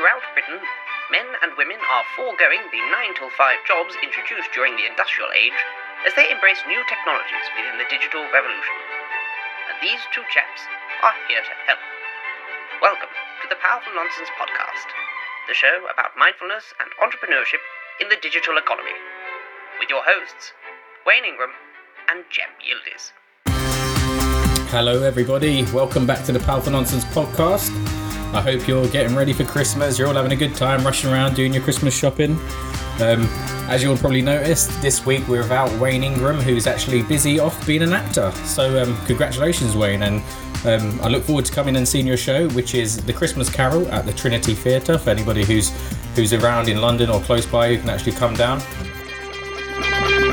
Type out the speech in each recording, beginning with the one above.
throughout Britain, men and women are foregoing the 9 till 5 jobs introduced during the industrial age as they embrace new technologies within the digital revolution. And these two chaps are here to help. Welcome to the Powerful Nonsense Podcast, the show about mindfulness and entrepreneurship in the digital economy, with your hosts, Wayne Ingram and Jem Yildiz. Hello, everybody. Welcome back to the Powerful Nonsense podcast. I hope you're getting ready for Christmas. You're all having a good time rushing around doing your Christmas shopping. Um, as you'll probably notice, this week we're without Wayne Ingram, who's actually busy off being an actor. So, um, congratulations, Wayne. And um, I look forward to coming and seeing your show, which is The Christmas Carol at the Trinity Theatre. For anybody who's who's around in London or close by, who can actually come down.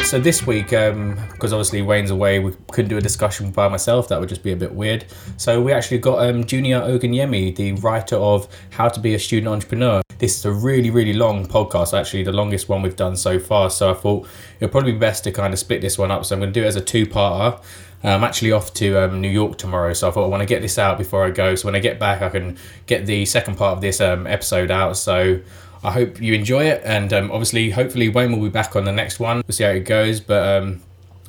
So this week, um, because obviously Wayne's away, we couldn't do a discussion by myself. That would just be a bit weird. So we actually got um, Junior Ogunyemi, the writer of How to Be a Student Entrepreneur. This is a really, really long podcast, actually the longest one we've done so far. So I thought it'll probably be best to kind of split this one up. So I'm going to do it as a two-parter. I'm actually off to um, New York tomorrow, so I thought I want to get this out before I go. So when I get back, I can get the second part of this um, episode out. So I hope you enjoy it, and um, obviously, hopefully, Wayne will be back on the next one. We'll see how it goes, but um,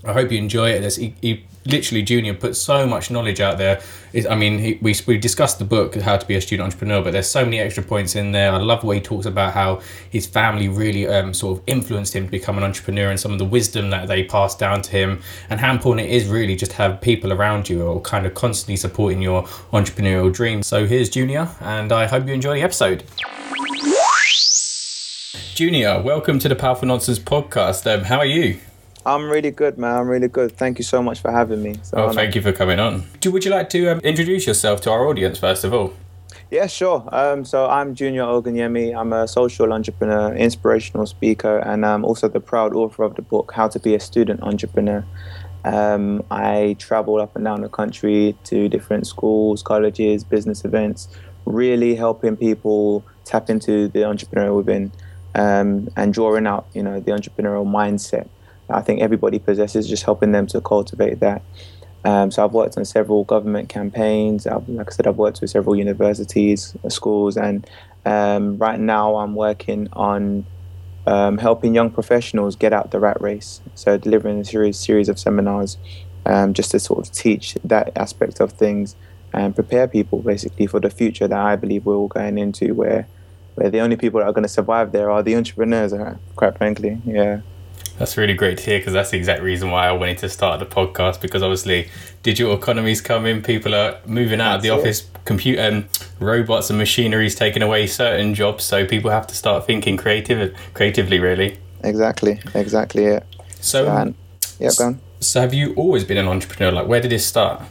I hope you enjoy it. There's, he, he literally, Junior put so much knowledge out there. I mean, he, we, we discussed the book, How to Be a Student Entrepreneur, but there's so many extra points in there. I love what he talks about how his family really um, sort of influenced him to become an entrepreneur and some of the wisdom that they passed down to him, and how important it is really just have people around you or kind of constantly supporting your entrepreneurial dreams. So here's Junior, and I hope you enjoy the episode. Junior, welcome to the Powerful Nonsense podcast. Um, how are you? I'm really good, man. I'm really good. Thank you so much for having me. So oh, thank you for coming on. Would you like to um, introduce yourself to our audience first of all? Yeah, sure. Um, so I'm Junior Ogunyemi. I'm a social entrepreneur, inspirational speaker, and I'm also the proud author of the book How to Be a Student Entrepreneur. Um, I travel up and down the country to different schools, colleges, business events, really helping people tap into the entrepreneur within um, and drawing out, you know, the entrepreneurial mindset. I think everybody possesses, just helping them to cultivate that. Um, so I've worked on several government campaigns. I've, like I said, I've worked with several universities, schools, and um, right now I'm working on um, helping young professionals get out the rat race. So delivering a series series of seminars um, just to sort of teach that aspect of things and prepare people basically for the future that I believe we're all going into, where where the only people that are going to survive there are the entrepreneurs, uh, quite frankly. Yeah. That's really great to hear because that's the exact reason why I wanted to start the podcast because obviously digital economies coming, people are moving out that's of the it. office, computer um, robots and machineries taking away certain jobs, so people have to start thinking creative, creatively, really. Exactly, exactly it. So, so um, yeah, go on. So, have you always been an entrepreneur? Like, where did this start?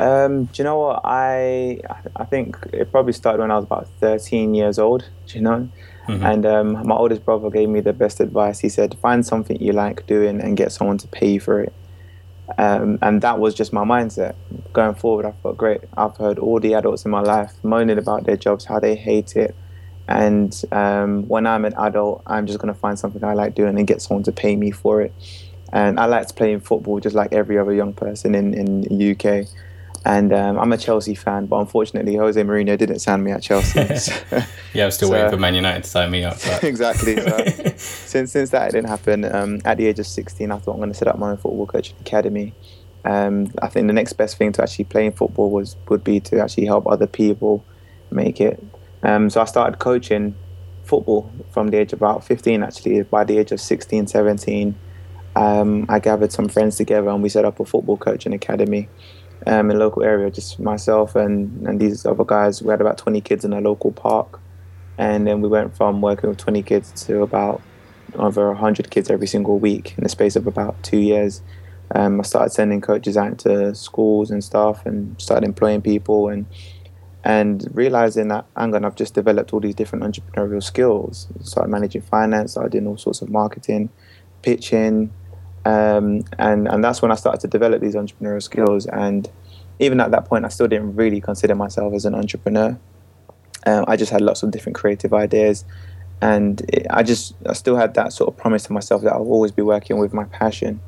Um, do you know what I? I think it probably started when I was about 13 years old. Do you know? Mm-hmm. And um, my oldest brother gave me the best advice. He said, "Find something you like doing and get someone to pay you for it." Um, and that was just my mindset. Going forward, I felt great. I've heard all the adults in my life moaning about their jobs, how they hate it. And um, when I'm an adult, I'm just going to find something I like doing and get someone to pay me for it. And I liked playing football just like every other young person in, in the UK. And um, I'm a Chelsea fan, but unfortunately, Jose Mourinho didn't sign me at Chelsea. yeah, I'm still so, waiting for Man United to sign me up. exactly. So, since since that didn't happen, um, at the age of 16, I thought I'm going to set up my own football coaching academy. Um, I think the next best thing to actually playing football was would be to actually help other people make it. Um, so I started coaching football from the age of about 15. Actually, by the age of 16, 17, um, I gathered some friends together and we set up a football coaching academy um, in a local area, just myself and, and these other guys. We had about 20 kids in a local park. And then we went from working with 20 kids to about over 100 kids every single week in the space of about two years. Um, I started sending coaches out to schools and stuff and started employing people and and realizing that hang on, I've just developed all these different entrepreneurial skills. Started managing finance, started doing all sorts of marketing, pitching, um, and and that's when I started to develop these entrepreneurial skills. And even at that point, I still didn't really consider myself as an entrepreneur. Um, I just had lots of different creative ideas, and it, I just I still had that sort of promise to myself that I'll always be working with my passion.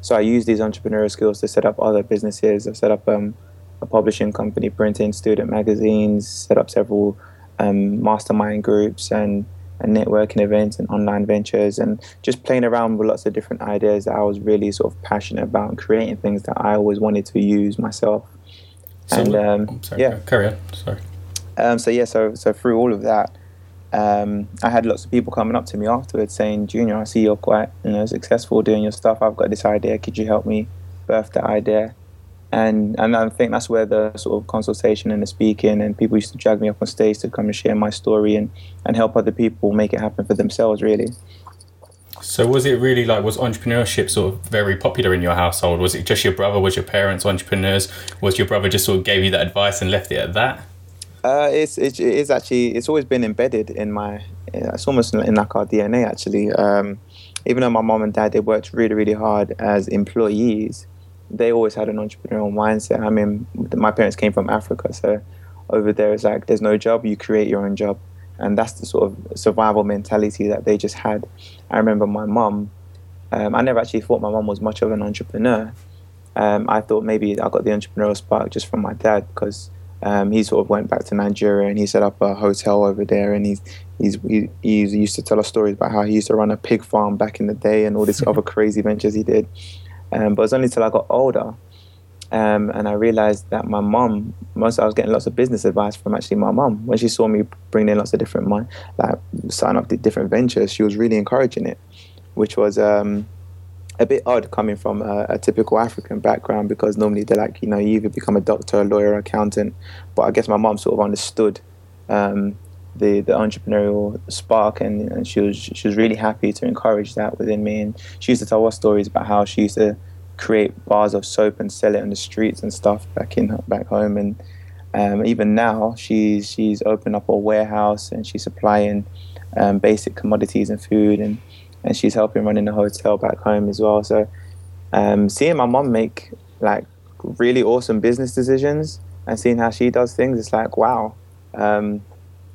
So I used these entrepreneurial skills to set up other businesses. I set up um, a publishing company, printing student magazines. Set up several um, mastermind groups and, and networking events and online ventures and just playing around with lots of different ideas that I was really sort of passionate about and creating things that I always wanted to use myself. So, and um, oh, sorry, yeah, carry on. Sorry. um, so yeah, so so through all of that, um, I had lots of people coming up to me afterwards saying, "Junior, I see you're quite you know successful doing your stuff. I've got this idea. Could you help me birth that idea?" And and I think that's where the sort of consultation and the speaking and people used to drag me up on stage to come and share my story and and help other people make it happen for themselves. Really. So was it really like was entrepreneurship sort of very popular in your household? Was it just your brother? Was your parents entrepreneurs? Was your brother just sort of gave you that advice and left it at that? Uh, it's, it is actually it's always been embedded in my it's almost in like our DNA actually. Um, even though my mom and dad they worked really really hard as employees, they always had an entrepreneurial mindset. I mean, my parents came from Africa, so over there it's like there's no job, you create your own job and that's the sort of survival mentality that they just had. I remember my mum. Um, I never actually thought my mum was much of an entrepreneur. Um, I thought maybe I got the entrepreneurial spark just from my dad because um, he sort of went back to Nigeria and he set up a hotel over there and he's he's he, he used to tell us stories about how he used to run a pig farm back in the day and all these other crazy ventures he did. Um, but it was only until I got older um, and I realized that my mom, most I was getting lots of business advice from actually my mom. When she saw me bring in lots of different money, like sign up to different ventures, she was really encouraging it, which was um, a bit odd coming from a, a, typical African background because normally they're like, you know, you either become a doctor, a lawyer, an accountant. But I guess my mom sort of understood um, the the entrepreneurial spark, and, and she was she was really happy to encourage that within me. And she used to tell us stories about how she used to create bars of soap and sell it on the streets and stuff back in back home. And um, even now, she's she's opened up a warehouse and she's supplying um, basic commodities and food, and and she's helping running a hotel back home as well. So um, seeing my mom make like really awesome business decisions and seeing how she does things, it's like wow. Um,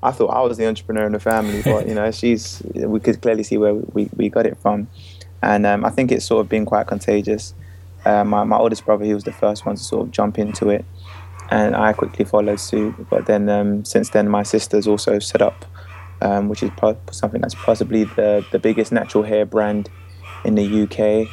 I thought I was the entrepreneur in the family, but you know, she's we could clearly see where we, we got it from. And um, I think it's sort of been quite contagious. Uh, my, my oldest brother, he was the first one to sort of jump into it, and I quickly followed suit. But then um, since then, my sister's also set up, um, which is po- something that's possibly the, the biggest natural hair brand in the UK.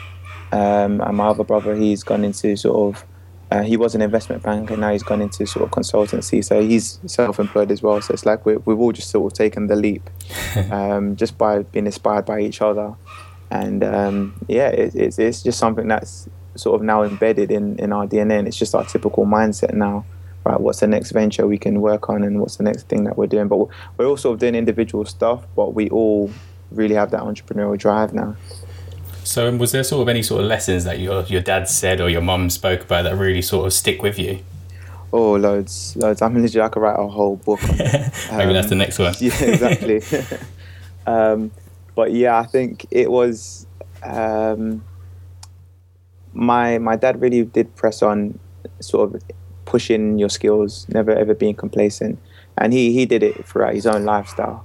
Um, and my other brother, he's gone into sort of, uh, he was an investment banker, now he's gone into sort of consultancy. So he's self employed as well. So it's like we we've all just sort of taken the leap um, just by being inspired by each other. And um, yeah, it, it's, it's just something that's sort of now embedded in, in our DNA, and it's just our typical mindset now. Right, what's the next venture we can work on, and what's the next thing that we're doing? But we're all sort of doing individual stuff, but we all really have that entrepreneurial drive now. So, was there sort of any sort of lessons that your your dad said or your mum spoke about that really sort of stick with you? Oh, loads, loads. I mean, literally, I could write a whole book. On Maybe um, that's the next one. yeah, exactly. um, but yeah, I think it was. Um, my my dad really did press on sort of pushing your skills, never ever being complacent, and he he did it throughout his own lifestyle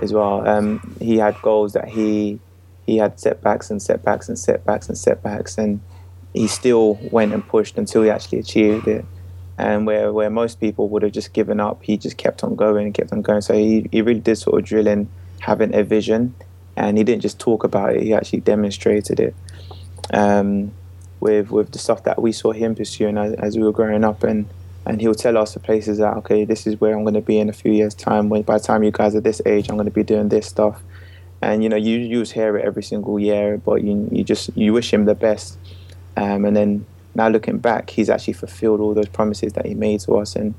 as well. Um, he had goals that he he had setbacks and setbacks and setbacks and setbacks, and he still went and pushed until he actually achieved it. And where where most people would have just given up, he just kept on going and kept on going. So he, he really did sort of drill in having a vision, and he didn't just talk about it; he actually demonstrated it. Um, with with the stuff that we saw him pursuing as, as we were growing up. And and he'll tell us the places that okay this is where i'm going to be in a few years time. When by the time you guys are this age i'm going to be doing this stuff. And you know you you hear it every single year but you you just you wish him the best. Um, and then now looking back he's actually fulfilled all those promises that he made to us. And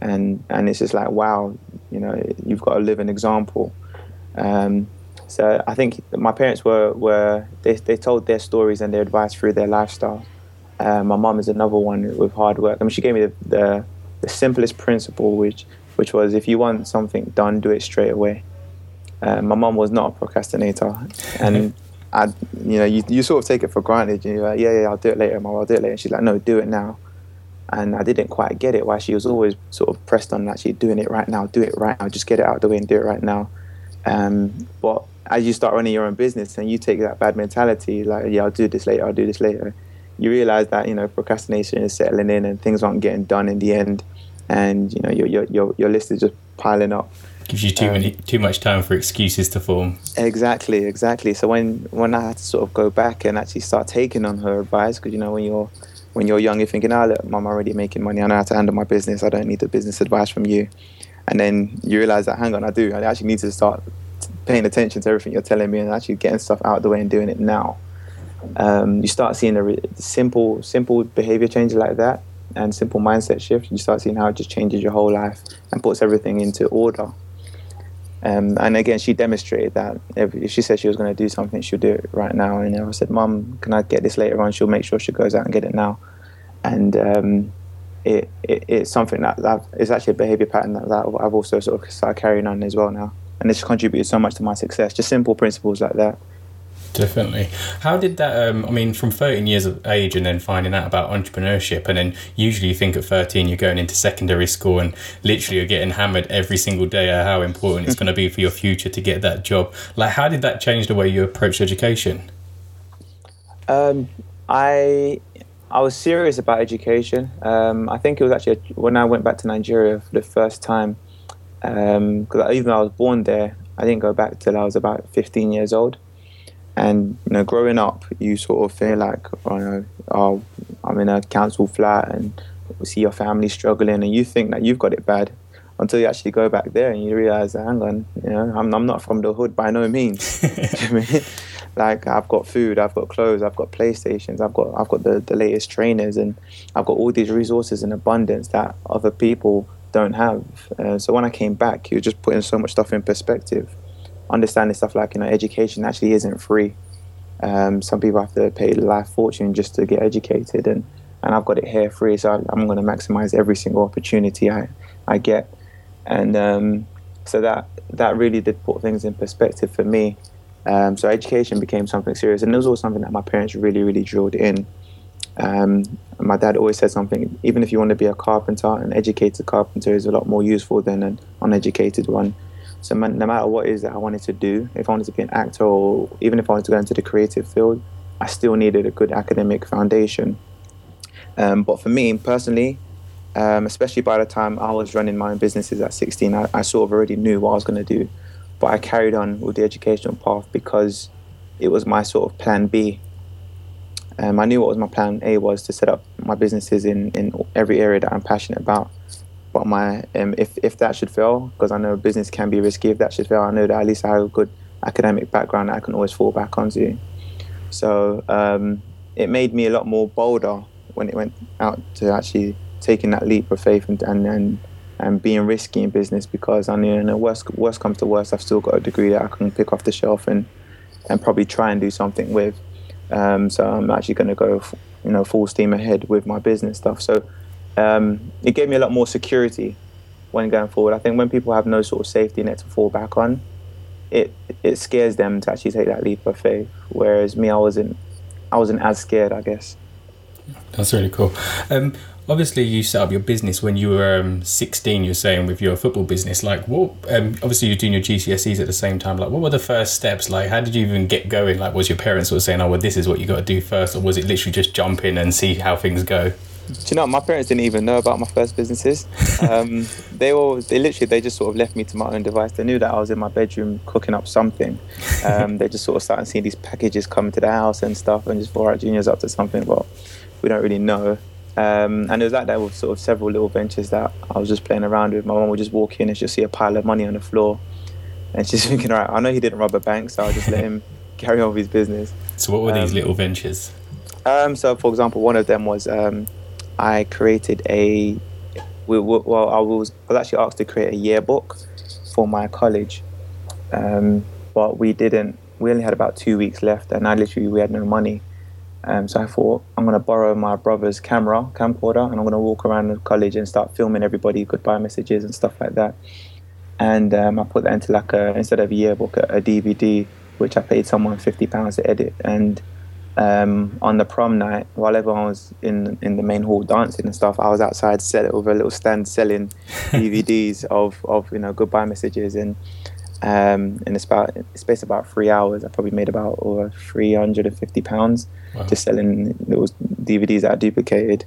and and it's just like wow you know you've got to live an example. Um, so I think my parents were, were they, they told their stories and their advice through their lifestyle. Uh, my mom is another one with hard work. I mean, she gave me the, the, the, simplest principle, which which was if you want something done, do it straight away. Uh, my mom was not a procrastinator, and I, you know, you, you sort of take it for granted. You're like, yeah, yeah, I'll do it later, mom, I'll do it later. And she's like, no, do it now. And I didn't quite get it. Why she was always sort of pressed on actually doing it right now, do it right now, just get it out of the way and do it right now. Um, but as you start running your own business and you take that bad mentality, like, yeah, I'll do this later, I'll do this later, you realize that, you know, procrastination is settling in and things aren't getting done in the end. and you know your your your, your list is just piling up. Gives you too um, many too much time for excuses to form. Exactly, exactly. So when when I had to sort of go back and actually start taking on her advice, because you know when you're when you're young, you're thinking, "Ah, oh, look, mum already making money. I know how to handle my business. I don't need the business advice from you." And then you realize that, hang on, I do. I actually need to start paying attention to everything you're telling me and actually getting stuff out of the way and doing it now. Um, you start seeing the simple, simple behavior change like that and simple mindset shift. You start seeing how it just changes your whole life and puts everything into order. Um, and again, she demonstrated that if she said she was going to do something, she'll do it right now. And I said, "Mom, can I get this later on?" She'll make sure she goes out and get it now. And um, it, it, it's something that I've, it's actually a behavior pattern that, that I've also sort of started carrying on as well now, and it's contributed so much to my success. Just simple principles like that. Definitely. How did that? Um, I mean, from 13 years of age and then finding out about entrepreneurship, and then usually you think at 13 you're going into secondary school and literally you're getting hammered every single day at how important it's going to be for your future to get that job. Like, how did that change the way you approach education? Um, I I was serious about education. Um, I think it was actually when I went back to Nigeria for the first time, because um, even though I was born there, I didn't go back till I was about 15 years old. And you know, growing up, you sort of feel like, oh, oh I'm in a council flat and see your family struggling, and you think that you've got it bad until you actually go back there and you realize, hang on, you know, I'm, I'm not from the hood by no means. Like I've got food, I've got clothes, I've got PlayStations, I've got I've got the, the latest trainers, and I've got all these resources in abundance that other people don't have. Uh, so when I came back, you're just putting so much stuff in perspective, understanding stuff like you know education actually isn't free. Um, some people have to pay life fortune just to get educated, and and I've got it here free. So I, am going to maximize every single opportunity I I get, and um, so that that really did put things in perspective for me. Um, so education became something serious, and it was also something that my parents really, really drilled in. Um, my dad always said something: even if you want to be a carpenter, an educated carpenter is a lot more useful than an uneducated one. So no matter what it is that I wanted to do, if I wanted to be an actor, or even if I wanted to go into the creative field, I still needed a good academic foundation. Um, but for me personally, um, especially by the time I was running my own businesses at 16, I, I sort of already knew what I was going to do. But I carried on with the educational path because it was my sort of plan B. Um, I knew what was my plan A was to set up my businesses in, in every area that I'm passionate about. But my um, if if that should fail, because I know business can be risky. If that should fail, I know that at least I have a good academic background that I can always fall back onto. So um, it made me a lot more bolder when it went out to actually taking that leap of faith and and, and and being risky in business because I mean, you know, worst worst comes to worst, I've still got a degree that I can pick off the shelf and and probably try and do something with. Um, so I'm actually going to go, you know, full steam ahead with my business stuff. So um, it gave me a lot more security when going forward. I think when people have no sort of safety net to fall back on, it it scares them to actually take that leap of faith. Whereas me, I wasn't I wasn't as scared, I guess. That's really cool. Um, obviously you set up your business when you were um, 16 you're saying with your football business. Like what um, obviously you're doing your gcse's at the same time. Like what were the first steps? Like how did you even get going? Like was your parents sort of saying oh well this is what you got to do first or was it literally just jump in and see how things go? Do you know my parents didn't even know about my first businesses. Um, they were they literally they just sort of left me to my own device. They knew that i was in my bedroom cooking up something. Um, they just sort of started seeing these packages coming to the house and stuff and just thought all right junior's up to something. But we don't really know um, and it was like that with sort of several little ventures that I was just playing around with. My mom would just walk in and she'll see a pile of money on the floor. And she's thinking, all right, I know he didn't rob a bank, so I'll just let him carry on with his business. So, what were um, these little ventures? Um, so, for example, one of them was um, I created a, well, I was, I was actually asked to create a yearbook for my college. Um, but we didn't, we only had about two weeks left, and I literally, we had no money. Um, so I thought I'm going to borrow my brother's camera, camcorder, and I'm going to walk around the college and start filming everybody goodbye messages and stuff like that. And um, I put that into like a instead of a yearbook, a, DVD, which I paid someone fifty pounds to edit. And um, on the prom night, while everyone was in in the main hall dancing and stuff, I was outside set over a little stand selling DVDs of of you know goodbye messages and um, in about space about three hours, I probably made about over three hundred and fifty pounds wow. just selling those DVDs that I duplicated.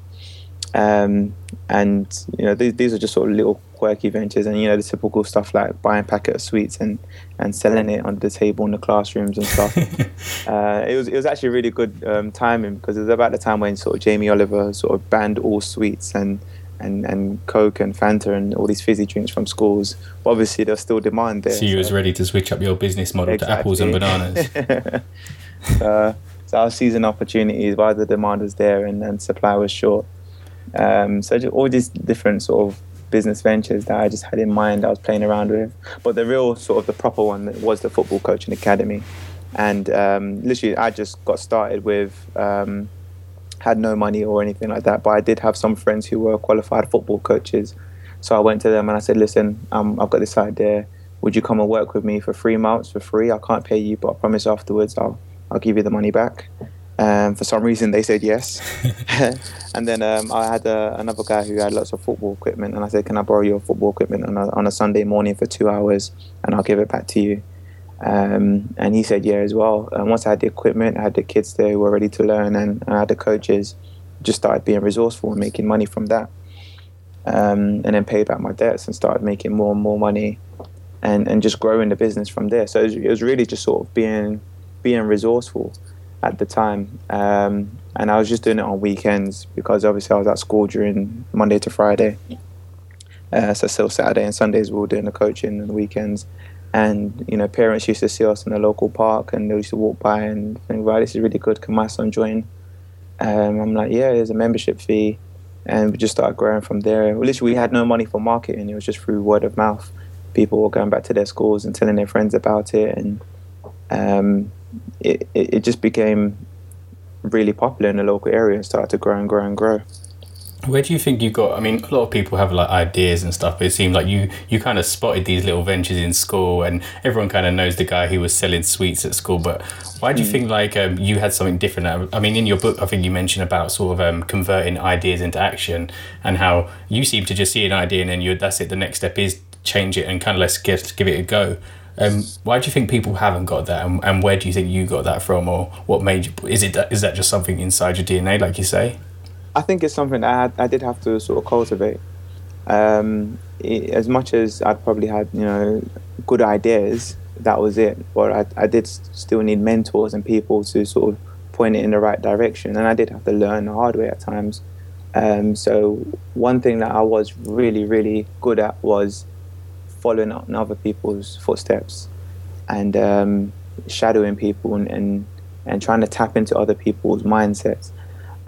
Um, and you know these, these are just sort of little quirky ventures and you know the typical stuff like buying a packet of sweets and and selling it on the table in the classrooms and stuff uh, it was it was actually really good um, timing because it was about the time when sort of Jamie Oliver sort of banned all sweets and and, and Coke and Fanta and all these fizzy drinks from schools. But obviously, there's still demand there. So you so. was ready to switch up your business model exactly. to apples and bananas. uh, so I was seizing opportunities while the demand was there and, and supply was short. Um, so all these different sort of business ventures that I just had in mind I was playing around with. But the real sort of the proper one was the football coaching academy. And um, literally, I just got started with, um, had no money or anything like that, but I did have some friends who were qualified football coaches. So I went to them and I said, listen, um, I've got this idea. Would you come and work with me for three months for free? I can't pay you, but I promise afterwards I'll, I'll give you the money back. Um, for some reason, they said yes. and then um, I had uh, another guy who had lots of football equipment, and I said, "Can I borrow your football equipment on a, on a Sunday morning for two hours, and I'll give it back to you?" Um, and he said, "Yeah, as well." And once I had the equipment, I had the kids there who were ready to learn, and, and I had the coaches. Just started being resourceful and making money from that, um, and then paid back my debts and started making more and more money, and and just growing the business from there. So it was, it was really just sort of being being resourceful at the time. Um, and I was just doing it on weekends because obviously I was at school during Monday to Friday. Uh, so still Saturday and Sundays we were doing the coaching and the weekends. And you know, parents used to see us in the local park and they used to walk by and think, "Right, this is really good. Can my son join?" Um, I'm like, "Yeah, there's a membership fee," and we just started growing from there. Literally, we had no money for marketing; it was just through word of mouth. People were going back to their schools and telling their friends about it, and um, it, it, it just became really popular in the local area and started to grow and grow and grow. Where do you think you got? I mean, a lot of people have like ideas and stuff, but it seemed like you you kind of spotted these little ventures in school, and everyone kind of knows the guy who was selling sweets at school. But why do you mm. think like um, you had something different? I mean, in your book, I think you mentioned about sort of um, converting ideas into action, and how you seem to just see an idea and then you that's it. The next step is change it and kind of let's give give it a go. Um, why do you think people haven't got that, and, and where do you think you got that from, or what made you? Is it is that just something inside your DNA, like you say? I think it's something I, I did have to sort of cultivate. Um, it, as much as I'd probably had, you know, good ideas, that was it. But I, I did still need mentors and people to sort of point it in the right direction, and I did have to learn the hard way at times. Um, so one thing that I was really, really good at was following up in other people's footsteps and um, shadowing people and, and, and trying to tap into other people's mindsets.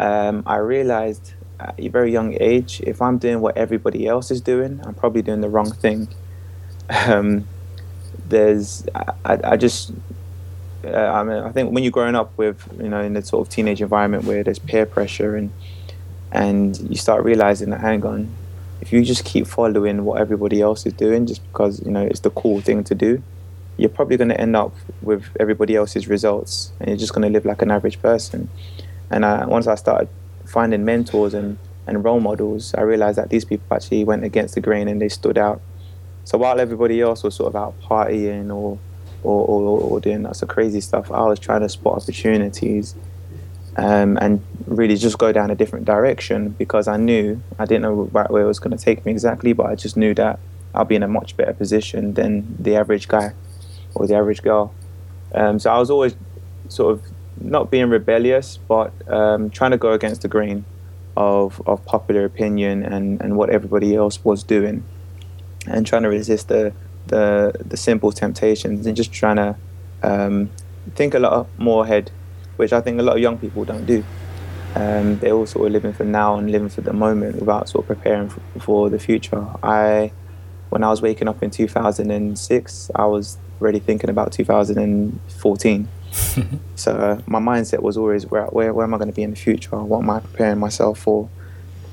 Um, I realized at a very young age, if I'm doing what everybody else is doing, I'm probably doing the wrong thing. Um, there's, I, I just, uh, I mean, I think when you're growing up with, you know, in the sort of teenage environment where there's peer pressure and, and you start realizing that, hang on, if you just keep following what everybody else is doing just because you know it's the cool thing to do you're probably going to end up with everybody else's results and you're just going to live like an average person and I, once i started finding mentors and, and role models i realized that these people actually went against the grain and they stood out so while everybody else was sort of out partying or or, or, or doing lots of crazy stuff i was trying to spot opportunities um, and really just go down a different direction because I knew I didn't know right where it was going to take me exactly, but I just knew that I'll be in a much better position than the average guy or the average girl. Um, so I was always sort of not being rebellious, but um, trying to go against the grain of, of popular opinion and, and what everybody else was doing, and trying to resist the the, the simple temptations and just trying to um, think a lot more ahead which I think a lot of young people don't do. Um, they're all sort of living for now and living for the moment without sort of preparing for, for the future. I, when I was waking up in 2006, I was already thinking about 2014. so uh, my mindset was always where, where, where am I going to be in the future? What am I preparing myself for?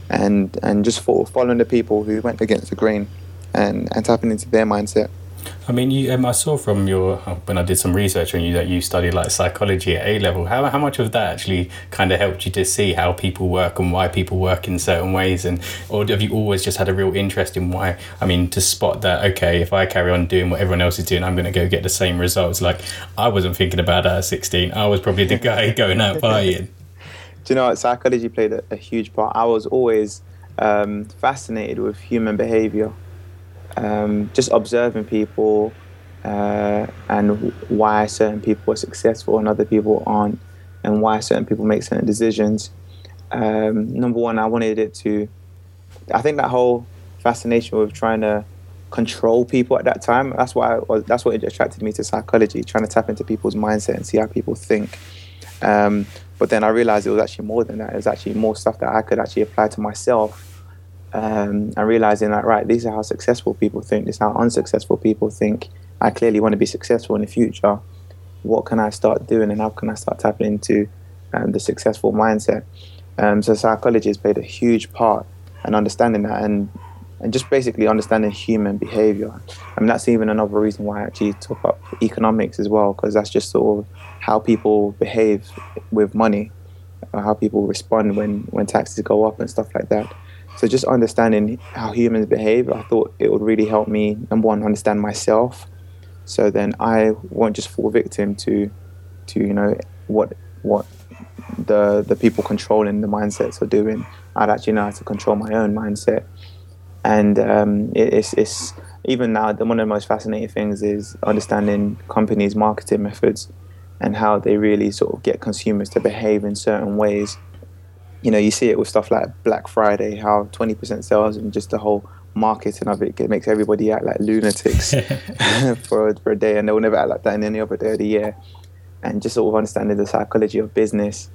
And and just for following the people who went against the grain and, and tapping into their mindset. I mean, you, um, I saw from your when I did some research on you that you studied like psychology at A level. How how much of that actually kind of helped you to see how people work and why people work in certain ways, and or have you always just had a real interest in why? I mean, to spot that okay, if I carry on doing what everyone else is doing, I'm going to go get the same results. Like I wasn't thinking about that at 16. I was probably the guy going out partying. Do you know what? Psychology played a, a huge part. I was always um, fascinated with human behavior, um, just observing people uh, and why certain people are successful and other people aren't, and why certain people make certain decisions. Um, number one, I wanted it to. I think that whole fascination with trying to control people at that time. That's why was, that's what attracted me to psychology, trying to tap into people's mindset and see how people think. Um, but then I realized it was actually more than that. It was actually more stuff that I could actually apply to myself. Um, and realizing that right, these are how successful people think. This is how unsuccessful people think. I clearly want to be successful in the future. What can I start doing, and how can I start tapping into um, the successful mindset? Um, so psychology has played a huge part in understanding that, and and just basically understanding human behavior. I mean, that's even another reason why I actually took up economics as well, because that's just sort of how people behave with money, how people respond when, when taxes go up and stuff like that. So just understanding how humans behave, I thought it would really help me, number one, understand myself. So then I won't just fall victim to, to you know, what what the the people controlling the mindsets are doing. I'd actually know how to control my own mindset and um, it, it's, it's even now the, one of the most fascinating things is understanding companies' marketing methods and how they really sort of get consumers to behave in certain ways. You know, you see it with stuff like Black Friday, how 20% sales and just the whole marketing of it, it makes everybody act like lunatics for, for a day, and they'll never act like that in any other day of the year. And just sort of understanding the psychology of business.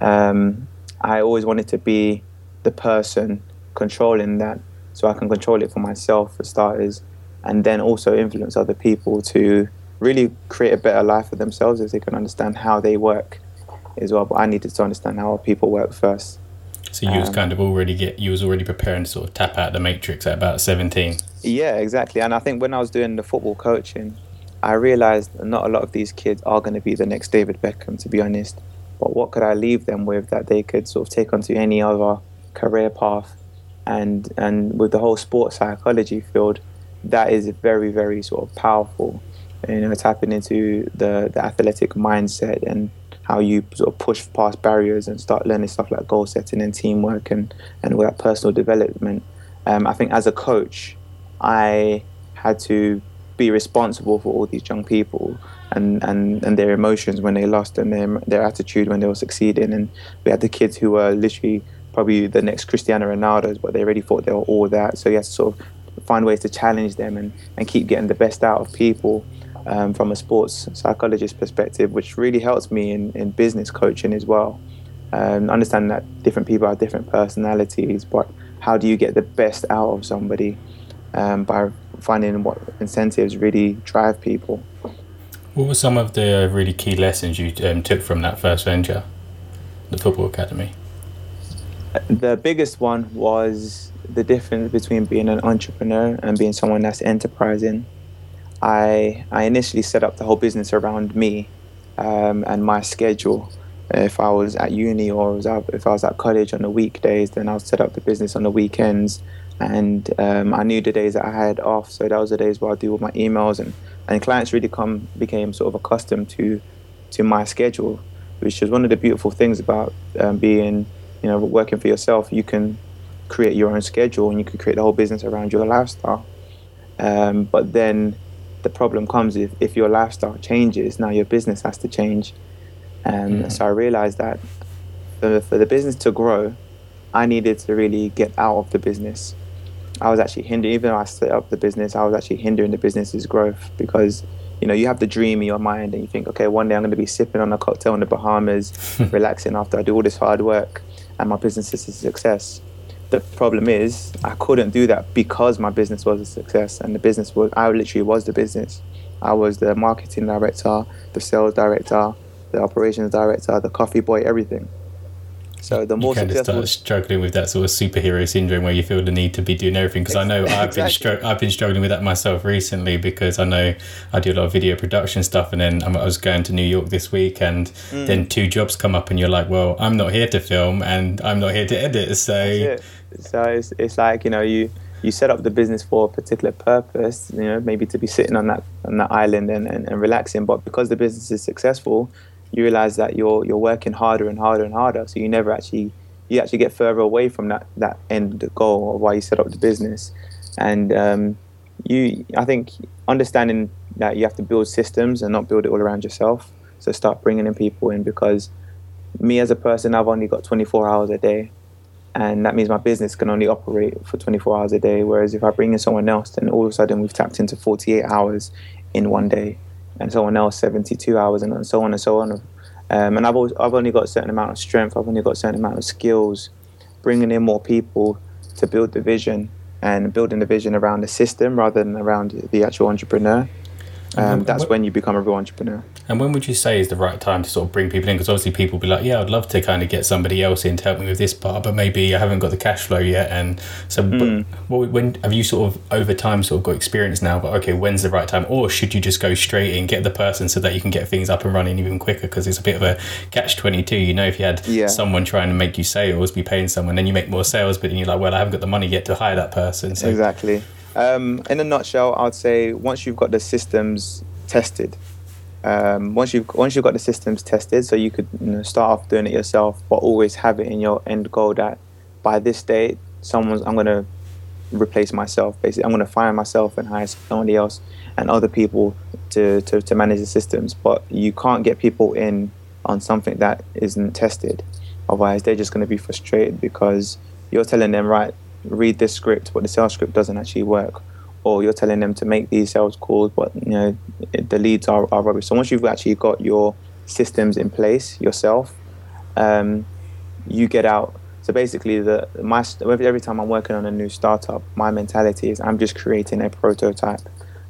Um, I always wanted to be the person controlling that so I can control it for myself for starters, and then also influence other people to really create a better life for themselves as they can understand how they work as well. But I needed to understand how people work first. So you was um, kind of already get you was already preparing to sort of tap out the matrix at about seventeen. Yeah, exactly. And I think when I was doing the football coaching, I realized not a lot of these kids are going to be the next David Beckham, to be honest. But what could I leave them with that they could sort of take onto any other career path and and with the whole sports psychology field, that is very very sort of powerful. You know, tapping into the the athletic mindset and how you sort of push past barriers and start learning stuff like goal setting and teamwork and and with that personal development. Um, I think as a coach, I had to be responsible for all these young people and, and, and their emotions when they lost and their, their attitude when they were succeeding. And we had the kids who were literally probably the next Cristiano Ronaldo's, but they already thought they were all that. So you have to sort of find ways to challenge them and, and keep getting the best out of people um, from a sports psychologist perspective, which really helps me in, in business coaching as well. Um, understanding that different people have different personalities, but how do you get the best out of somebody um, by finding what incentives really drive people? What were some of the really key lessons you um, took from that first venture, the football academy? the biggest one was the difference between being an entrepreneur and being someone that's enterprising. I I initially set up the whole business around me um, and my schedule. If I was at uni or was out, if I was at college on the weekdays, then I would set up the business on the weekends. And um, I knew the days that I had off, so that was the days where I do all my emails and, and clients really come became sort of accustomed to to my schedule, which is one of the beautiful things about um, being you know, working for yourself, you can create your own schedule and you can create the whole business around your lifestyle. Um, but then the problem comes if, if your lifestyle changes, now your business has to change. Um, mm. So I realized that for, for the business to grow, I needed to really get out of the business. I was actually hindering, even though I set up the business, I was actually hindering the business's growth because you know, you have the dream in your mind and you think, okay, one day I'm going to be sipping on a cocktail in the Bahamas, relaxing after I do all this hard work and my business is a success. The problem is I couldn't do that because my business was a success and the business was I literally was the business. I was the marketing director, the sales director, the operations director, the coffee boy, everything. So the more you kind of start struggling with that sort of superhero syndrome where you feel the need to be doing everything. Because I know I've exactly. been str- I've been struggling with that myself recently because I know I do a lot of video production stuff, and then I was going to New York this week, and mm. then two jobs come up, and you're like, well, I'm not here to film, and I'm not here to edit, so. It. So it's, it's like you know you you set up the business for a particular purpose, you know, maybe to be sitting on that on that island and, and, and relaxing. But because the business is successful, you realize that you're you're working harder and harder and harder. So you never actually you actually get further away from that that end goal of why you set up the business. And um, you, I think, understanding that you have to build systems and not build it all around yourself. So start bringing in people in because me as a person, I've only got 24 hours a day, and that means my business can only operate for 24 hours a day. Whereas if I bring in someone else, then all of a sudden we've tapped into 48 hours in one day, and someone else 72 hours, and so on and so on. Um, and I've always, I've only got a certain amount of strength. I've only got a certain amount of skills. Bringing in more people to build the vision and building the vision around the system rather than around the actual entrepreneur um, that's when you become a real entrepreneur. And when would you say is the right time to sort of bring people in? Because obviously people be like, yeah, I'd love to kind of get somebody else in to help me with this part, but maybe I haven't got the cash flow yet. And so, mm. when have you sort of over time sort of got experience now? But okay, when's the right time? Or should you just go straight in, get the person so that you can get things up and running even quicker? Because it's a bit of a catch twenty two. You know, if you had yeah. someone trying to make you sales, be paying someone, then you make more sales, but then you're like, well, I haven't got the money yet to hire that person. So exactly. Um, in a nutshell, I'd say once you've got the systems tested, um, once you've once you've got the systems tested, so you could you know, start off doing it yourself, but always have it in your end goal that by this date, someone's I'm gonna replace myself. Basically, I'm gonna fire myself and hire somebody else and other people to, to, to manage the systems. But you can't get people in on something that isn't tested. Otherwise, they're just to be frustrated because you're telling them, right, read this script, but the sales script doesn't actually work. Or you're telling them to make these sales calls, but you know the leads are, are rubbish. So once you've actually got your systems in place yourself, um, you get out. So basically, the my every time I'm working on a new startup, my mentality is I'm just creating a prototype.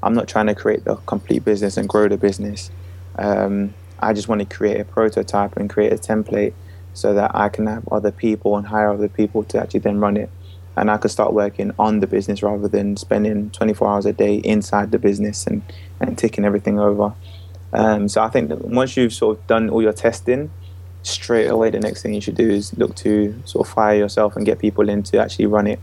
I'm not trying to create the complete business and grow the business. Um, I just want to create a prototype and create a template so that I can have other people and hire other people to actually then run it and I could start working on the business rather than spending 24 hours a day inside the business and, and ticking everything over. Um, so I think that once you've sort of done all your testing, straight away the next thing you should do is look to sort of fire yourself and get people in to actually run it.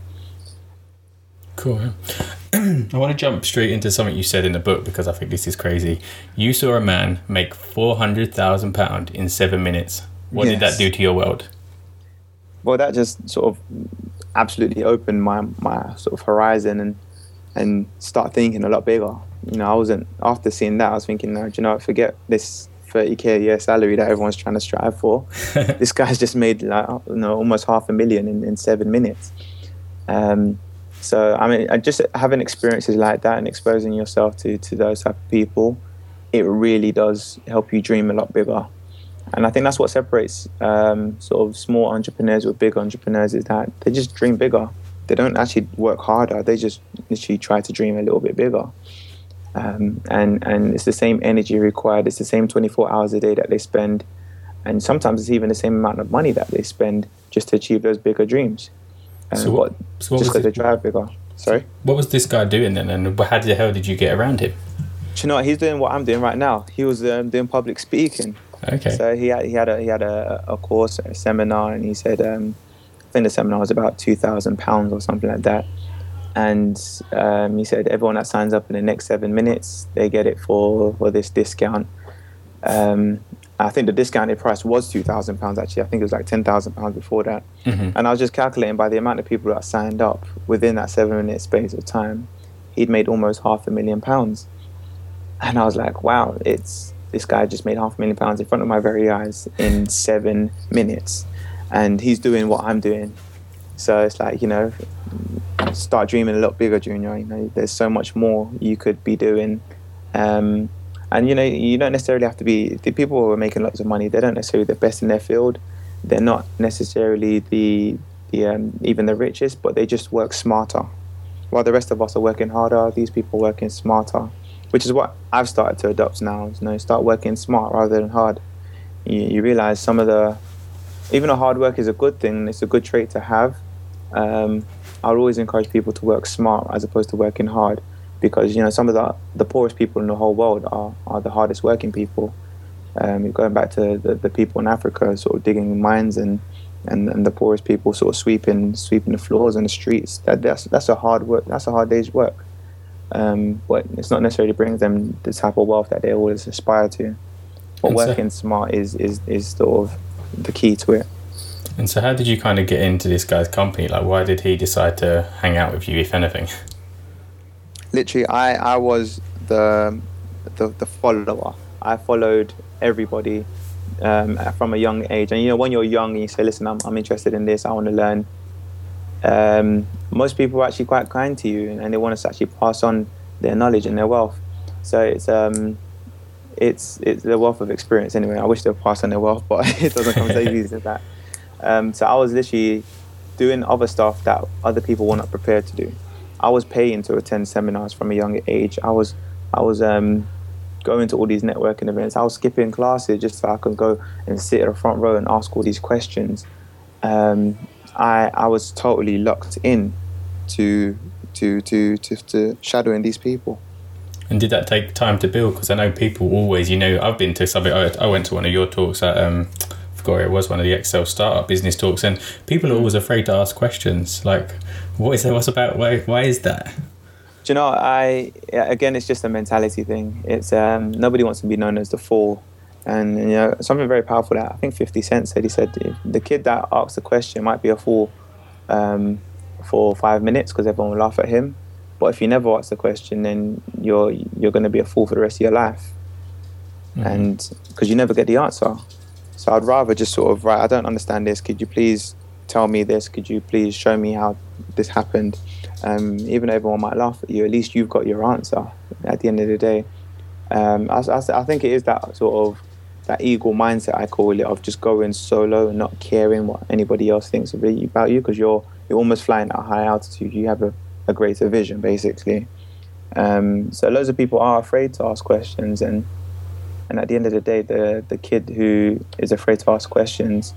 Cool. I want to jump straight into something you said in the book because I think this is crazy. You saw a man make four hundred thousand pound in seven minutes. What yes. did that do to your world? Well, that just sort of absolutely opened my my sort of horizon and and start thinking a lot bigger. You know, I wasn't after seeing that. I was thinking, no, do you know, forget this 30k a year salary that everyone's trying to strive for. this guy's just made like you know almost half a million in, in seven minutes. Um, so I mean, just having experiences like that and exposing yourself to to those type of people, it really does help you dream a lot bigger and I think that's what separates um, sort of small entrepreneurs with big entrepreneurs is that they just dream bigger. They don't actually work harder. They just literally try to dream a little bit bigger. Um, and and it's the same energy required. It's the same 24 hours a day that they spend, and sometimes it's even the same amount of money that they spend just to achieve those bigger dreams. Um, so what, so what just because they drive bigger. Sorry. What was this guy doing then, and how the hell did you get around him? Do you know what? He's doing what I'm doing right now. He was um, doing public speaking. Okay. So he had he had a he had a, a course, a seminar, and he said um, I think the seminar was about two thousand pounds or something like that. And um, he said everyone that signs up in the next seven minutes, they get it for for this discount. Um, I think the discounted price was two thousand pounds. Actually, I think it was like ten thousand pounds before that. Mm-hmm. And I was just calculating by the amount of people that signed up within that seven minute space of time, he'd made almost half a million pounds. And I was like, wow, it's this guy just made half a million pounds in front of my very eyes in seven minutes, and he's doing what I'm doing. So it's like you know, start dreaming a lot bigger, Junior. You know, there's so much more you could be doing. Um, and you know, you don't necessarily have to be the people who are making lots of money. They don't necessarily the best in their field. They're not necessarily the the um, even the richest, but they just work smarter. While the rest of us are working harder, these people working smarter which is what I've started to adopt now. You know, start working smart rather than hard. You, you realize some of the, even though hard work is a good thing, it's a good trait to have. Um, I'll always encourage people to work smart as opposed to working hard, because you know some of the the poorest people in the whole world are, are the hardest working people. Um, going back to the, the people in Africa, sort of digging mines and, and, and the poorest people sort of sweeping sweeping the floors and the streets. That that's that's a hard work. That's a hard day's work um, but it's not necessarily brings them the type of wealth that they always aspire to. But And so- working smart is, is is sort of the key to it. And so, how did you kind of get into this guy's company? Like, why did he decide to hang out with you, if anything? literally I, I was the, the the follower i followed everybody um, from a young age and you know when you're young and you say listen i'm, I'm interested in this i want to learn um, most people are actually quite kind to you and they want us to actually pass on their knowledge and their wealth so it's um it's it's the wealth of experience anyway i wish they would pass on their wealth but it doesn't come so easy as that um, so i was literally doing other stuff that other people were not prepared to do I was paying to attend seminars from a young age. I was I was um, going to all these networking events. I was skipping classes just so I could go and sit at the front row and ask all these questions. Um, I I was totally locked in to to to to, to shadowing these people. And did that take time to build? Because I know people always, you know, I've been to something. I, I went to one of your talks at, um, I forgot it was one of the Excel startup business talks, and people are always afraid to ask questions. Like, what is that? What's about? Why? Why is that? Do you know? I again, it's just a mentality thing. It's um, nobody wants to be known as the fool, and you know something very powerful that I think Fifty Cent said. He said the kid that asks the question might be a fool um, for five minutes because everyone will laugh at him, but if you never ask the question, then you're you're going to be a fool for the rest of your life, and because you never get the answer. So I'd rather just sort of right. I don't understand this. Could you please tell me this? Could you please show me how this happened? Um, even though everyone might laugh at you, at least you've got your answer at the end of the day. Um, I, I, I think it is that sort of that eagle mindset I call it of just going solo and not caring what anybody else thinks about you because you're you're almost flying at a high altitude. You have a, a greater vision basically. Um, so loads of people are afraid to ask questions and and at the end of the day, the the kid who is afraid to ask questions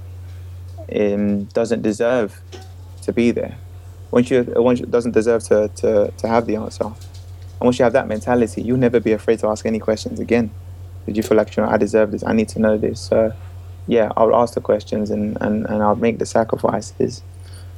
um, doesn't deserve to be there. Once you once you, doesn't deserve to, to, to have the answer, and once you have that mentality, you'll never be afraid to ask any questions again. Did you feel like you know I deserve this? I need to know this. So yeah, I'll ask the questions and, and, and I'll make the sacrifices.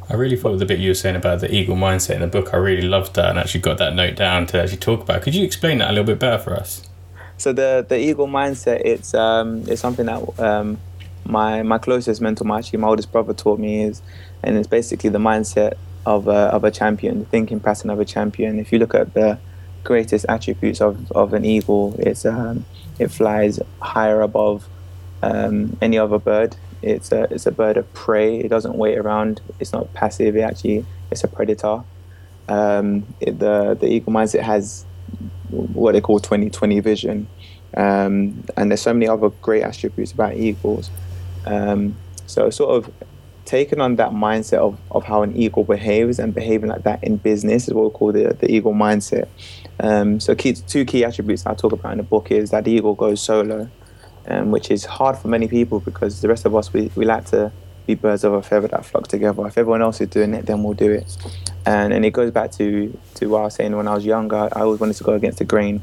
I really thought the bit you were saying about the eagle mindset in the book. I really loved that, and actually got that note down to actually talk about. Could you explain that a little bit better for us? So the the eagle mindset it's um it's something that um my my closest mentor, my actually my oldest brother taught me is, and it's basically the mindset of a, of a champion, the thinking pattern of a champion. If you look at the greatest attributes of, of an eagle, it's um it flies higher above um, any other bird. It's a it's a bird of prey. It doesn't wait around. It's not passive. It actually it's a predator. Um, it, the the eagle mindset has what they call 2020 vision. Um, and there's so many other great attributes about eagles. Um, so sort of taking on that mindset of, of how an eagle behaves and behaving like that in business is what we call the, the eagle mindset. Um, so key, two key attributes I talk about in the book is that the eagle goes solo, um, which is hard for many people because the rest of us, we, we like to be birds of a feather that flock together. If everyone else is doing it, then we'll do it. And, and it goes back to, to what I was saying when I was younger, I always wanted to go against the grain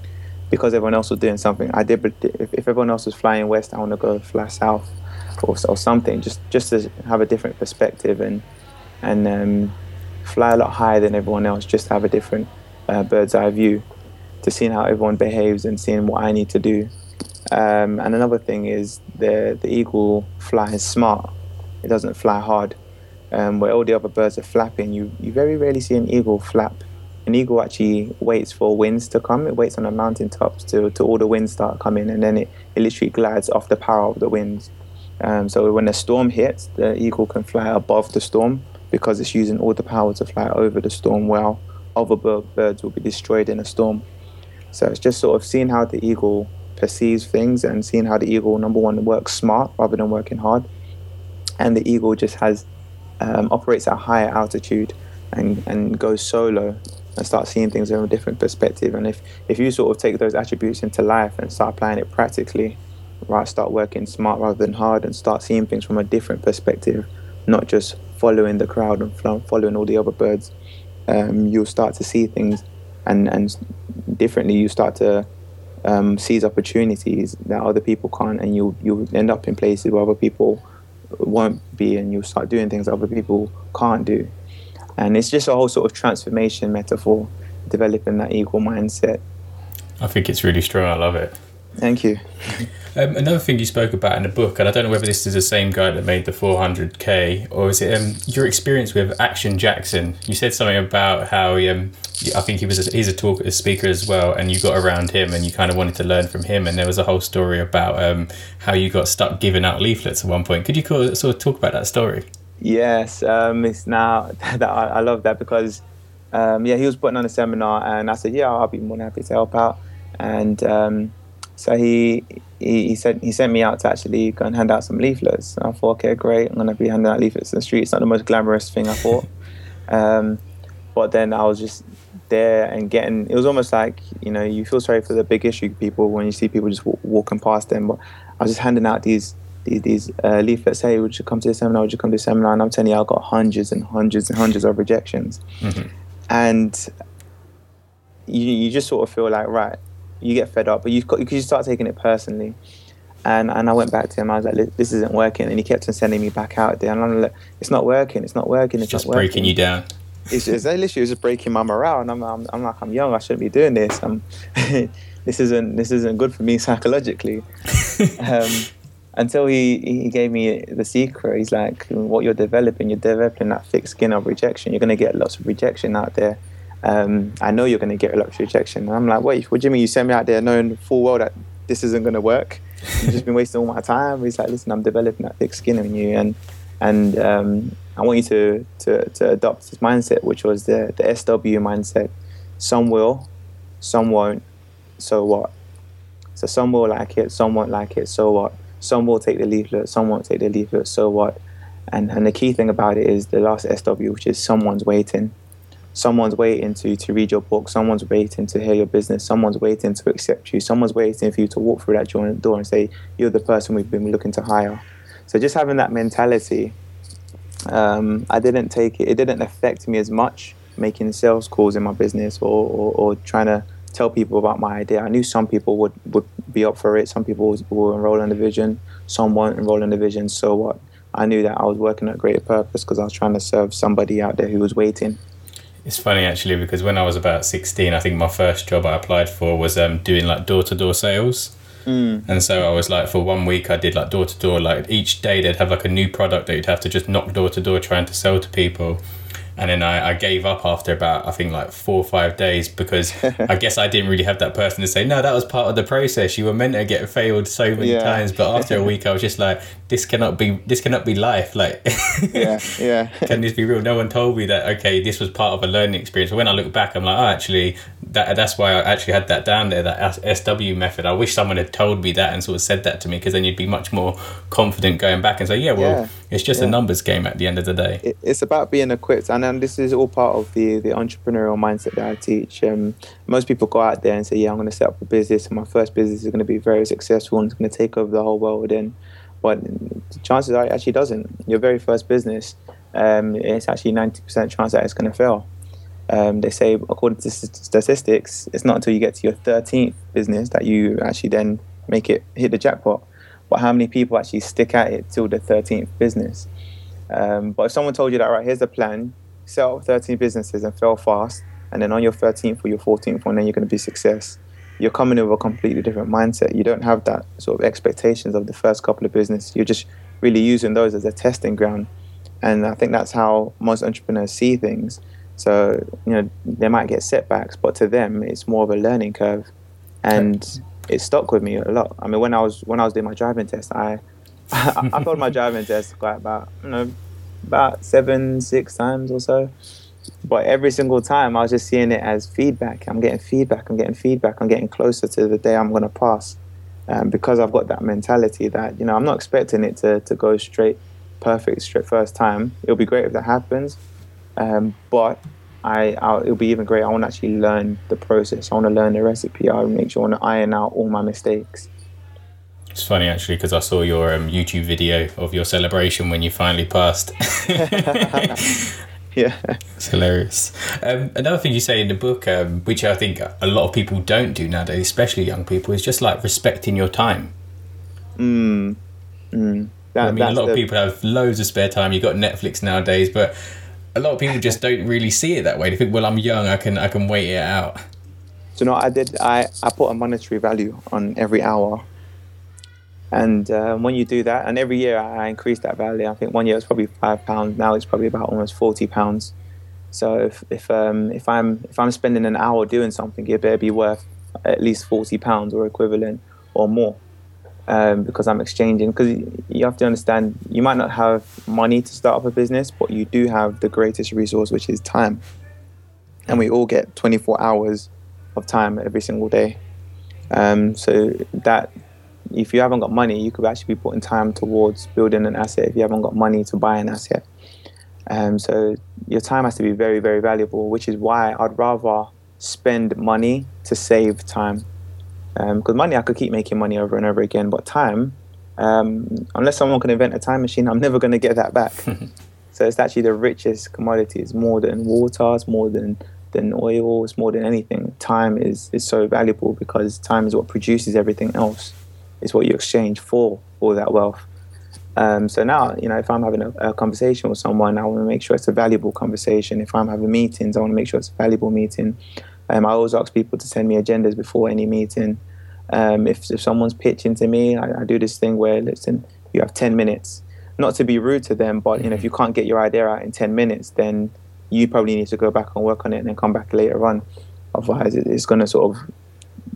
because everyone else was doing something. I did, but if, if everyone else was flying west, I want to go fly south or, or something, just just to have a different perspective and and um, fly a lot higher than everyone else, just to have a different uh, bird's eye view to seeing how everyone behaves and seeing what I need to do. Um, and another thing is the the eagle flies smart. It doesn't fly hard. Um, where all the other birds are flapping, you, you very rarely see an eagle flap. An eagle actually waits for winds to come. It waits on the mountain tops to, to all the winds start coming, and then it, it literally glides off the power of the winds. Um, so when a storm hits, the eagle can fly above the storm because it's using all the power to fly over the storm, while other birds will be destroyed in a storm. So it's just sort of seeing how the eagle perceives things and seeing how the eagle, number one, works smart rather than working hard. And the eagle just has um, operates at a higher altitude and, and goes solo and start seeing things from a different perspective. And if, if you sort of take those attributes into life and start applying it practically, right, start working smart rather than hard and start seeing things from a different perspective, not just following the crowd and following all the other birds, um, you'll start to see things and, and differently. You start to um, seize opportunities that other people can't, and you'll, you'll end up in places where other people won't be, and you'll start doing things other people can't do. And it's just a whole sort of transformation metaphor, developing that eagle mindset. I think it's really strong. I love it. Thank you. Um, another thing you spoke about in the book, and I don't know whether this is the same guy that made the 400k, or is it um, your experience with Action Jackson? You said something about how he, um, I think he was a, he's a talk a speaker as well, and you got around him and you kind of wanted to learn from him. And there was a whole story about um, how you got stuck giving out leaflets at one point. Could you sort of talk about that story? Yes, um, it's now that I, I love that because um, yeah, he was putting on a seminar, and I said, yeah, I'll be more than happy to help out. And um, so he, he, he said he sent me out to actually go and hand out some leaflets. And I thought, okay, great, I'm gonna be handing out leaflets in the street. It's not the most glamorous thing I thought, um, but then I was just there and getting. It was almost like you know you feel sorry for the big issue people when you see people just w- walking past them. But I was just handing out these these, these uh, leaflets. Hey, would you come to the seminar? Would you come to the seminar? And I'm telling you, I got hundreds and hundreds and hundreds of rejections, mm-hmm. and you you just sort of feel like right you get fed up, but you've got you start taking it personally. And and I went back to him. I was like, "This isn't working," and he kept on sending me back out there. And I'm like, "It's not working. It's not working. It's, it's just breaking you down." It's, just, literally it was just breaking my morale. And I'm, I'm, I'm like, I'm young. I shouldn't be doing this. I'm, this isn't this isn't good for me psychologically. um, until he he gave me the secret. He's like, "What you're developing, you're developing that thick skin of rejection. You're going to get lots of rejection out there." Um, I know you're going to get a lot of rejection. And I'm like, wait, what do you mean you send me out there knowing full well that this isn't going to work? You've just been wasting all my time. He's like, listen, I'm developing that thick skin in you, and and um, I want you to, to to adopt this mindset, which was the the SW mindset. Some will, some won't. So what? So some will like it, some won't like it. So what? Some will take the leaflet, some won't take the leaflet. So what? And and the key thing about it is the last SW, which is someone's waiting someone's waiting to to read your book. Someone's waiting to hear your business. Someone's waiting to accept you. Someone's waiting for you to walk through that door and say you're the person we've been looking to hire. So just having that mentality um, i didn't take it it didn't affect me as much making sales calls in my business or, or, or trying to tell people about my idea. I knew some people would, would be up for it. Some people will enroll in the vision. Some won't enroll in the vision. So what? I knew that i was working at greater purpose because i was trying to serve somebody out there who was waiting it's funny actually because when I was about 16, I think my first job I applied for was um, doing like door to door sales. Mm. And so I was like, for one week, I did like door to door. Like each day, they'd have like a new product that you'd have to just knock door to door trying to sell to people and then I, I, gave up after about I think like four or five days because I guess I didn't really have that person to say no that was part of the process. You were meant to get failed so many yeah. times. But after a week I was just like this cannot be this cannot be life. Like yeah yeah. Can this be real? No one told me that okay this was part of a learning experience. When I look back I'm like oh actually that that's why I actually had that down there that SW method. I wish someone had told me that and sort of said that to me because then you'd be much more confident going back and say yeah well yeah. it's just yeah. a numbers game at the end of the day. It's about being equipped. And and this is all part of the the entrepreneurial mindset that I teach. Um, most people go out there and say, "Yeah, I'm going to set up a business, and my first business is going to be very successful and it's going to take over the whole world." And but chances are it actually doesn't. Your very first business, um, it's actually 90% chance that it's going to fail. Um, they say, according to statistics, it's not until you get to your 13th business that you actually then make it hit the jackpot. But how many people actually stick at it till the 13th business? Um, but if someone told you that, right, here's the plan, up 13 businesses and fail fast, and then on your 13th or your 14th one, then you're going to be success. You're coming in with a completely different mindset. You don't have that sort of expectations of the first couple of business. You're just really using those as a testing ground, and I think that's how most entrepreneurs see things. So you know they might get setbacks, but to them it's more of a learning curve, and it stuck with me a lot. I mean, when I was when I was doing my driving test, I I, I failed my driving test quite about you know about seven, six times or so. But every single time, I was just seeing it as feedback. I'm getting feedback. I'm getting feedback. I'm getting closer to the day I'm going to pass. Um, because I've got that mentality that you know I'm not expecting it to, to go straight perfect straight first time. It'll be great if that happens, um, but I I'll, it'll be even great. I want to actually learn the process. I want to learn the recipe. I want to make sure I want to iron out all my mistakes. It's funny actually because I saw your um, YouTube video of your celebration when you finally passed. yeah, it's hilarious. Um, another thing you say in the book, um, which I think a lot of people don't do nowadays, especially young people, is just like respecting your time. Mm. Mm. That, I mean, a lot the... of people have loads of spare time. You've got Netflix nowadays, but a lot of people just don't really see it that way. They think, "Well, I'm young. I can I can wait it out." So no, I did. I I put a monetary value on every hour, and uh, when you do that, and every year I increase that value. I think one year it's probably five pounds. Now it's probably about almost forty pounds. So if if um if I'm if I'm spending an hour doing something, it better be worth at least forty pounds or equivalent or more. Um, because I'm exchanging. Because you have to understand, you might not have money to start up a business, but you do have the greatest resource, which is time. And we all get 24 hours of time every single day. Um, so that if you haven't got money, you could actually be putting time towards building an asset. If you haven't got money to buy an asset, um, so your time has to be very, very valuable. Which is why I'd rather spend money to save time because um, money I could keep making money over and over again, but time, um, unless someone can invent a time machine, I'm never going to get that back. so it's actually the richest commodity. It's more than water. It's more than than oil. It's more than anything. Time is is so valuable because time is what produces everything else. It's what you exchange for all that wealth. Um, so now, you know, if I'm having a, a conversation with someone, I want to make sure it's a valuable conversation. If I'm having meetings, I want to make sure it's a valuable meeting. Um, I always ask people to send me agendas before any meeting. Um, if, if someone's pitching to me, I, I, do this thing where, listen, you have 10 minutes. Not to be rude to them, but you know, if you can't get your idea out in 10 minutes, then you probably need to go back and work on it and then come back later on. Otherwise, it, it's going to sort of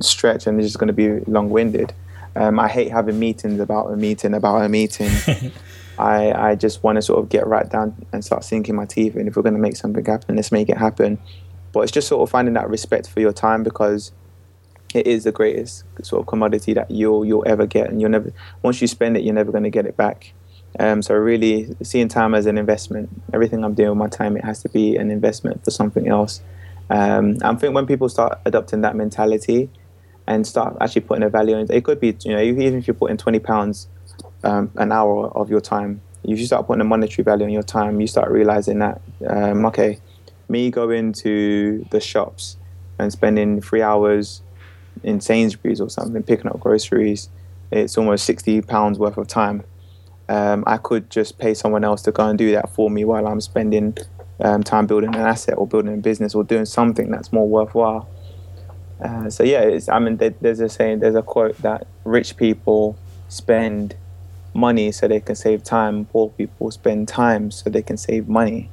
stretch and it's just going to be long-winded. Um, I hate having meetings about a meeting about a meeting. I, I just want to sort of get right down and start sinking my teeth. And if we're going to make something happen, let's make it happen. But it's just sort of finding that respect for your time because it is the greatest sort of commodity that you'll you'll ever get, and you'll never once you spend it, you're never going to get it back. Um, so really, seeing time as an investment. Everything I'm doing with my time, it has to be an investment for something else. Um, I think when people start adopting that mentality and start actually putting a value in, it It could be you know even if you're putting twenty pounds um, an hour of your time, if you start putting a monetary value on your time, you start realizing that um, okay, me going to the shops and spending three hours in Sainsbury's or something, picking up groceries, it's almost sixty pounds worth of time. Um, I could just pay someone else to go and do that for me while I'm spending um, time building an asset or building a business or doing something that's more worthwhile. Uh, so yeah, I mean, there's a saying, there's a quote that rich people spend money so they can save time, poor people spend time so they can save money.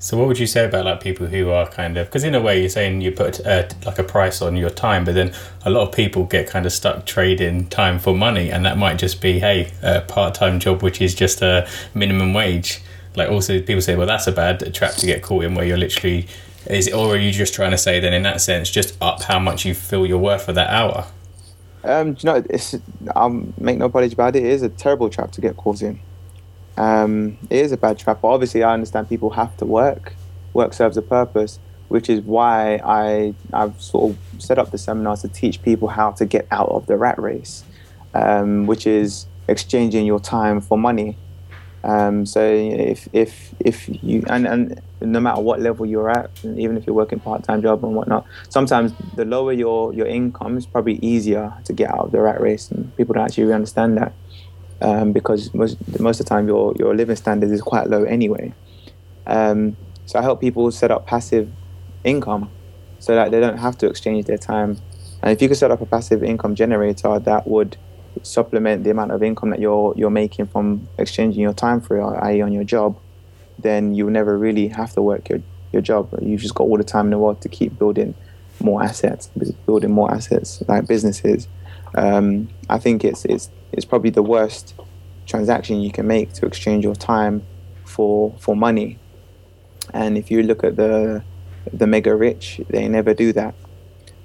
So, what would you say about like people who are kind of because in a way you're saying you put uh, like a price on your time, but then a lot of people get kind of stuck trading time for money, and that might just be hey a part time job which is just a minimum wage. Like also people say, well that's a bad trap to get caught in where you're literally is it, or are you just trying to say then in that sense just up how much you feel you're worth for that hour? Um, you know, it's um, make no apology about it. It is a terrible trap to get caught in. Um, it is a bad trap, but obviously I understand people have to work. Work serves a purpose, which is why I I've sort of set up the seminars to teach people how to get out of the rat race, um, which is exchanging your time for money. Um, so if if if you and, and no matter what level you're at, even if you're working part time job and whatnot, sometimes the lower your your income is probably easier to get out of the rat race, and people don't actually really understand that um, because most most of the time your your living standard is quite low anyway. Um, so I help people set up passive income so that they don't have to exchange their time. And if you could set up a passive income generator that would supplement the amount of income that you're you're making from exchanging your time for, i.e., on your job, then you never really have to work your your job. You've just got all the time in the world to keep building more assets, building more assets like businesses. Um, I think it's it's it's probably the worst transaction you can make to exchange your time for for money. And if you look at the the mega rich, they never do that.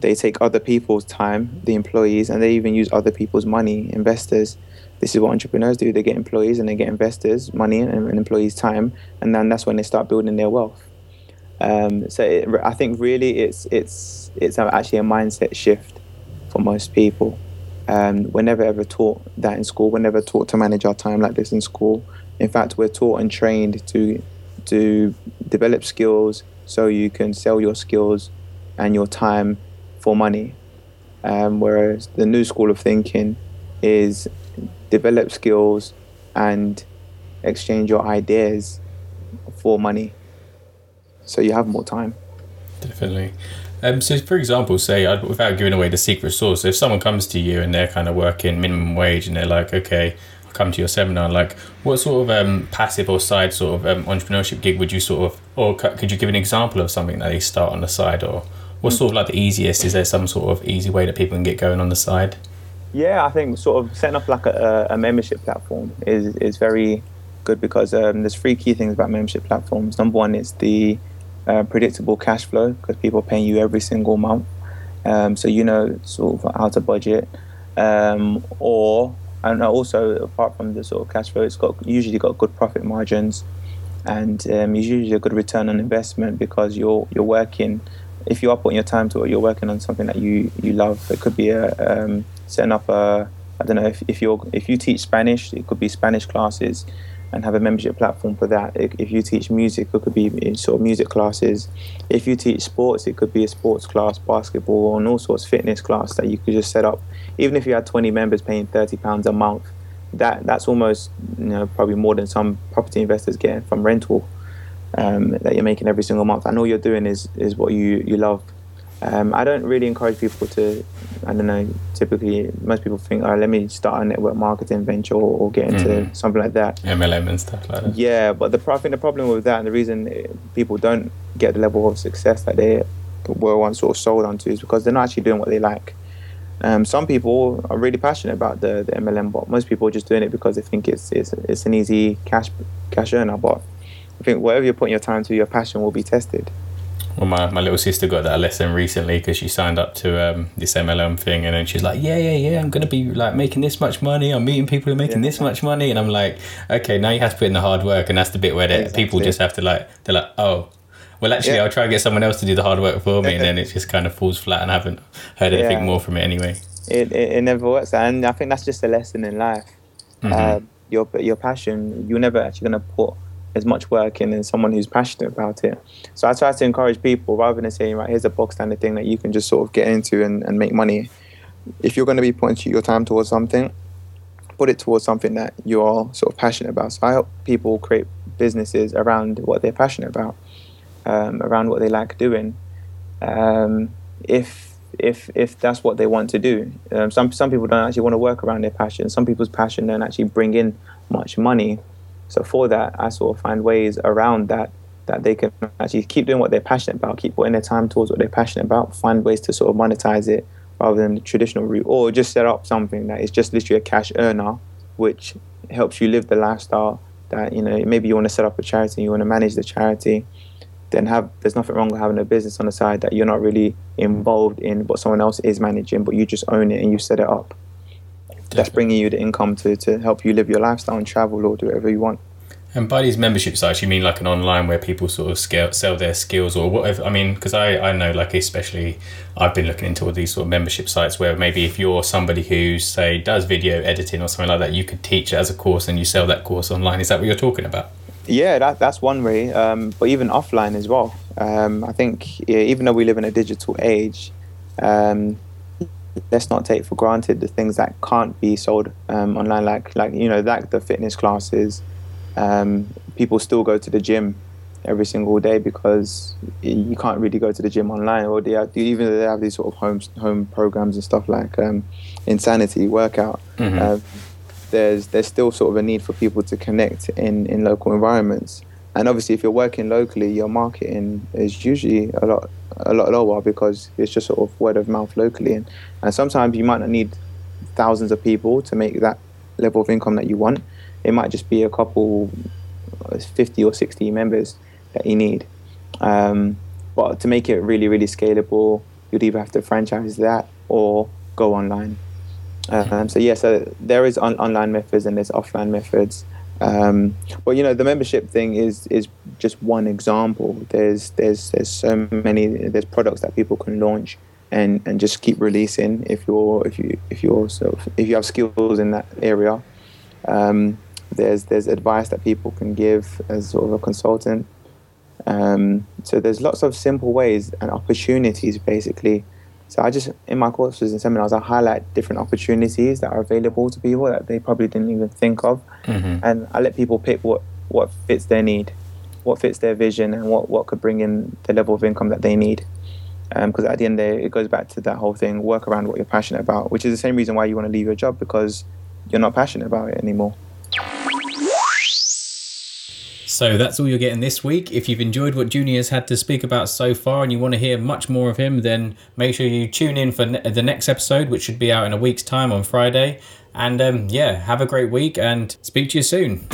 They take other people's time, the employees, and they even use other people's money, investors. This is what entrepreneurs do. They get employees and they get investors' money and, and employees' time, and then that's when they start building their wealth. Um, so it, I think really it's it's it's actually a mindset shift for most people. Um, we're never ever taught that in school. We're never taught to manage our time like this in school. In fact, we're taught and trained to to develop skills so you can sell your skills and your time for money. Um, whereas the new school of thinking is develop skills and exchange your ideas for money so you have more time. Definitely. Um, so, for example, say without giving away the secret sauce, if someone comes to you and they're kind of working minimum wage and they're like, okay, I'll come to your seminar, like, what sort of um, passive or side sort of um, entrepreneurship gig would you sort of, or could you give an example of something that they start on the side, or what's sort of like the easiest? Is there some sort of easy way that people can get going on the side? Yeah, I think sort of setting up like a, a membership platform is is very good because um, there's three key things about membership platforms. Number one is the uh, predictable cash flow because people are paying you every single month, um, so you know sort of how to budget. Um, or and also apart from the sort of cash flow, it's got usually got good profit margins, and um, it's usually a good return on investment because you're you're working. If you are putting your time to it, you're working on something that you you love. It could be a um, setting up a I don't know if, if you're if you teach Spanish, it could be Spanish classes, and have a membership platform for that. If you teach music, it could be sort of music classes. If you teach sports, it could be a sports class, basketball, and all sorts of fitness class that you could just set up. Even if you had 20 members paying 30 pounds a month, that that's almost you know probably more than some property investors get from rental um, that you're making every single month. And all you're doing is is what you you love. Um, I don't really encourage people to. I don't know. Typically, most people think, "Oh, let me start a network marketing venture or, or get into Mhm. something like that." MLM and stuff like that. Yeah, but the I think the problem with that and the reason people don't get the level of success that they were once sort of sold onto is because they're not actually doing what they like. Um, some people are really passionate about the, the MLM, but most people are just doing it because they think it's it's, it's an easy cash cash earner. But I think whatever you're putting your time to, your passion will be tested. Well, my, my little sister got that lesson recently because she signed up to um, this MLM thing, and then she's like, "Yeah, yeah, yeah, I'm gonna be like making this much money. I'm meeting people who are making Yeah. this much money," and I'm like, "Okay, now you have to put in the hard work," and that's the bit where they, people just have to like, they're like, "Oh." Well, actually, Yeah. I'll try and get someone else to do the hard work for me, and then it just kind of falls flat, and I haven't heard anything Yeah. more from it anyway. It, it, it never works, and I think that's just a lesson in life. Mhm. Um, your your passion, you're never actually going to put as much work in someone who's passionate about it. So I try to encourage people rather than saying, right, here's a box standard thing that you can just sort of get into and, and make money. If you're going to be putting your time towards something, put it towards something that you're sort of passionate about. So I help people create businesses around what they're passionate about, um, around what they like doing. Um, if if if that's what they want to do, um, some some people don't actually want to work around their passion. Some people's passion don't actually bring in much money. So for that, I sort of find ways around that that they can actually keep doing what they're passionate about, keep putting their time towards what they're passionate about, find ways to sort of monetize it rather than the traditional route, or just set up something that is just literally a cash earner, which helps you live the lifestyle that you know. Maybe you want to set up a charity, you want to manage the charity, then have there's nothing wrong with having a business on the side that you're not really involved in but someone else is managing, but you just own it and you set it up. That's bringing you the income to, to help you live your lifestyle and travel or do whatever you want. And by these membership sites, you mean like an online where people sort of scale, sell their skills or whatever? I mean, because I, I know, like, especially I've been looking into all these sort of membership sites where maybe if you're somebody who, say, does video editing or something like that, you could teach it as a course and you sell that course online. Is that what you're talking about? Yeah, that, that's one way, um, but even offline as well. Um, I think yeah, even though we live in a digital age, um, let's not take for granted the things that can't be sold um, online, like like you know, like the fitness classes. Um, people still go to the gym every single day because you can't really go to the gym online, or they have, even though they have these sort of home home programs and stuff like um, Insanity workout. Mhm. Um, there's there's still sort of a need for people to connect in, in local environments. And obviously, if you're working locally, your marketing is usually a lot a lot lower because it's just sort of word of mouth locally. And, and sometimes you might not need thousands of people to make that level of income that you want. It might just be a couple, uh, 50 or 60 members that you need. Um, but to make it really, really scalable, you'd either have to franchise that or go online. Um, so yeah, so there is on- online methods and there's offline methods. Um, but you know, the membership thing is is just one example. There's there's there's so many there's products that people can launch and, and just keep releasing if you're if you if you're sort of, if you have skills in that area. Um, there's there's advice that people can give as sort of a consultant. Um, so there's lots of simple ways and opportunities basically. So I just in my courses and seminars I highlight different opportunities that are available to people that they probably didn't even think of, Mhm. and I let people pick what what fits their need, what fits their vision, and what what could bring in the level of income that they need. Because at the end of the day, it goes back to that whole thing: work around what you're passionate about, which is the same reason why you want to leave your job because you're not passionate about it anymore. So that's all you're getting this week. If you've enjoyed what Junior's had to speak about so far and you want to hear much more of him, then make sure you tune in for ne- the next episode, which should be out in a week's time on Friday. And um, yeah, have a great week and speak to you soon.